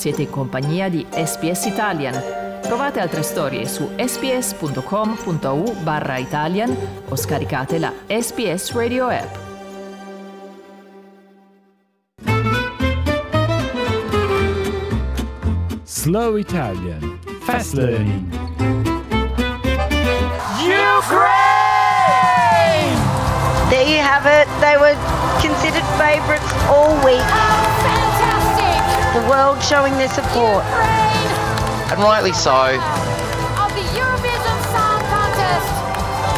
Siete in compagnia di SPS Italian. Trovate altre storie su sps.com.au barra Italian o scaricate la SPS Radio app. Slow Italian Fast Learning Ukraine! There you have it. They were considered favourites all week. The world showing their support. Ukraine And rightly so. of the Eurovision Song Contest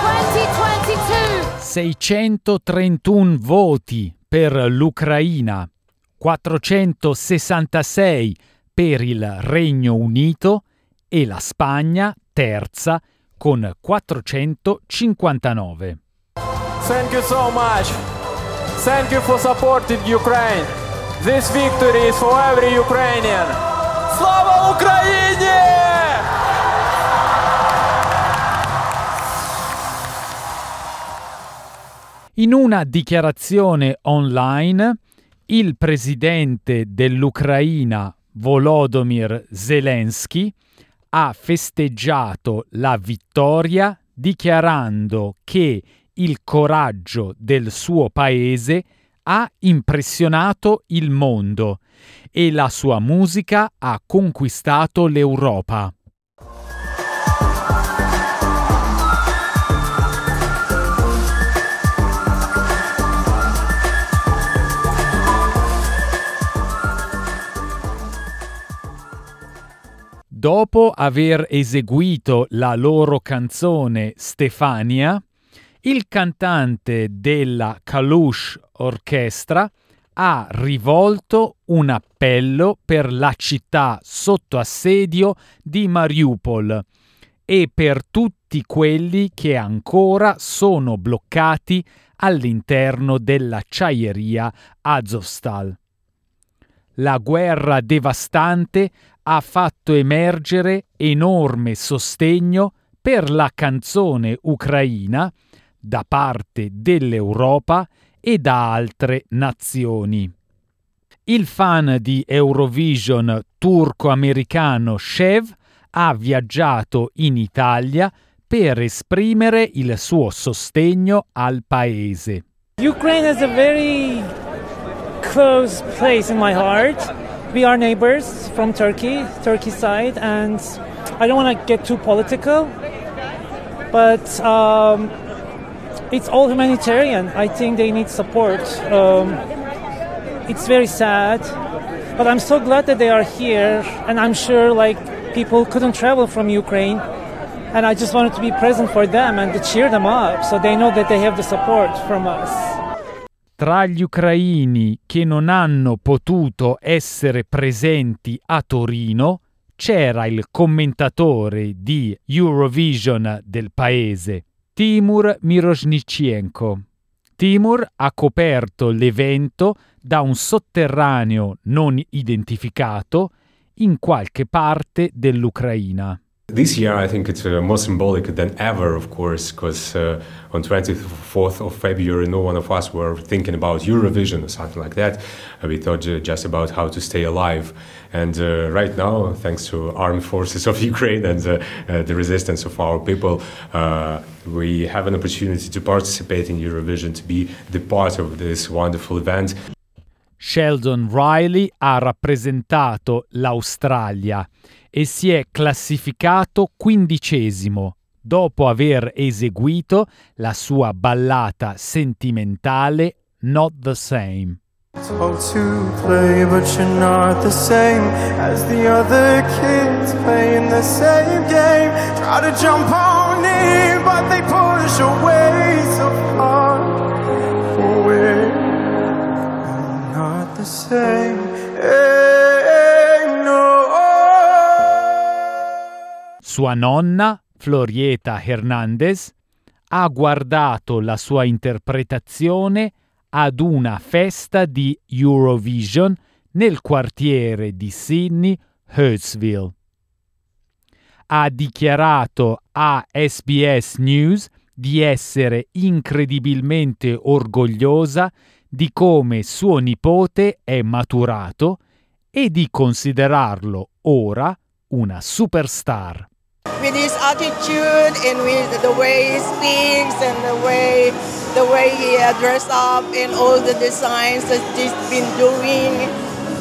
2022. 631 voti per l'Ucraina, 466 per il Regno Unito e la Spagna terza con 459. Thank you so much. Thank you for supporting Ukraine. This victory is for every Ukrainian. Slava Ukraini! In una dichiarazione online, il presidente dell'Ucraina Volodymyr Zelensky ha festeggiato la vittoria dichiarando che il coraggio del suo paese ha impressionato il mondo e la sua musica ha conquistato l'Europa. Dopo aver eseguito la loro canzone Stefania, il cantante della Kalush Orchestra ha rivolto un appello per la città sotto assedio di Mariupol e per tutti quelli che ancora sono bloccati all'interno dell'acciaieria Azovstal. La guerra devastante ha fatto emergere enorme sostegno per la canzone ucraina da parte dell'Europa e da altre nazioni. Il fan di Eurovision turco-americano Shev ha viaggiato in Italia per esprimere il suo sostegno al paese. Ukraine is a very close place in my heart. We are neighbors from Turkey, Turkey side, and I don't want to get too political, but um, it's all humanitarian. I think they need support. Um, it's very sad, but I'm so glad that they are here, and I'm sure like people couldn't travel from Ukraine, and I just wanted to be present for them and to cheer them up, so they know that they have the support from us. Tra gli ucraini che non hanno potuto essere presenti a Torino c'era il commentatore di Eurovision del paese, Timur Miroshnichenko. Timur ha coperto l'evento da un sotterraneo non identificato in qualche parte dell'Ucraina. This year, I think it's uh, more symbolic than ever, of course, because uh, on 24th of February, no one of us were thinking about Eurovision or something like that. Uh, we thought uh, just about how to stay alive. And uh, right now, thanks to armed forces of Ukraine and uh, the resistance of our people, we have an opportunity to participate in Eurovision, to be the part of this wonderful event. Sheldon Riley ha rappresentato l'Australia e si è classificato quindicesimo dopo aver eseguito la sua ballata sentimentale Not the Same. Told to play, but you're not the same as the other kids playing the same game. Try to jump on in, but they push away so Sua nonna, Florieta Hernandez, ha guardato la sua interpretazione ad una festa di Eurovision nel quartiere di Sydney, Hurstville. Ha dichiarato a SBS News di essere incredibilmente orgogliosa di come suo nipote è maturato e di considerarlo ora una superstar. With his attitude and with the way he speaks and the way the way he dressed up and all the designs that he's been doing.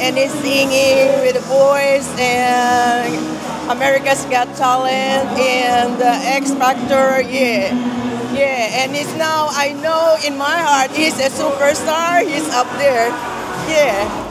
And his singing with the voice and America's Got Talent and X Factor yeah. Yeah and he's now I know in my heart he's a superstar he's up there. Yeah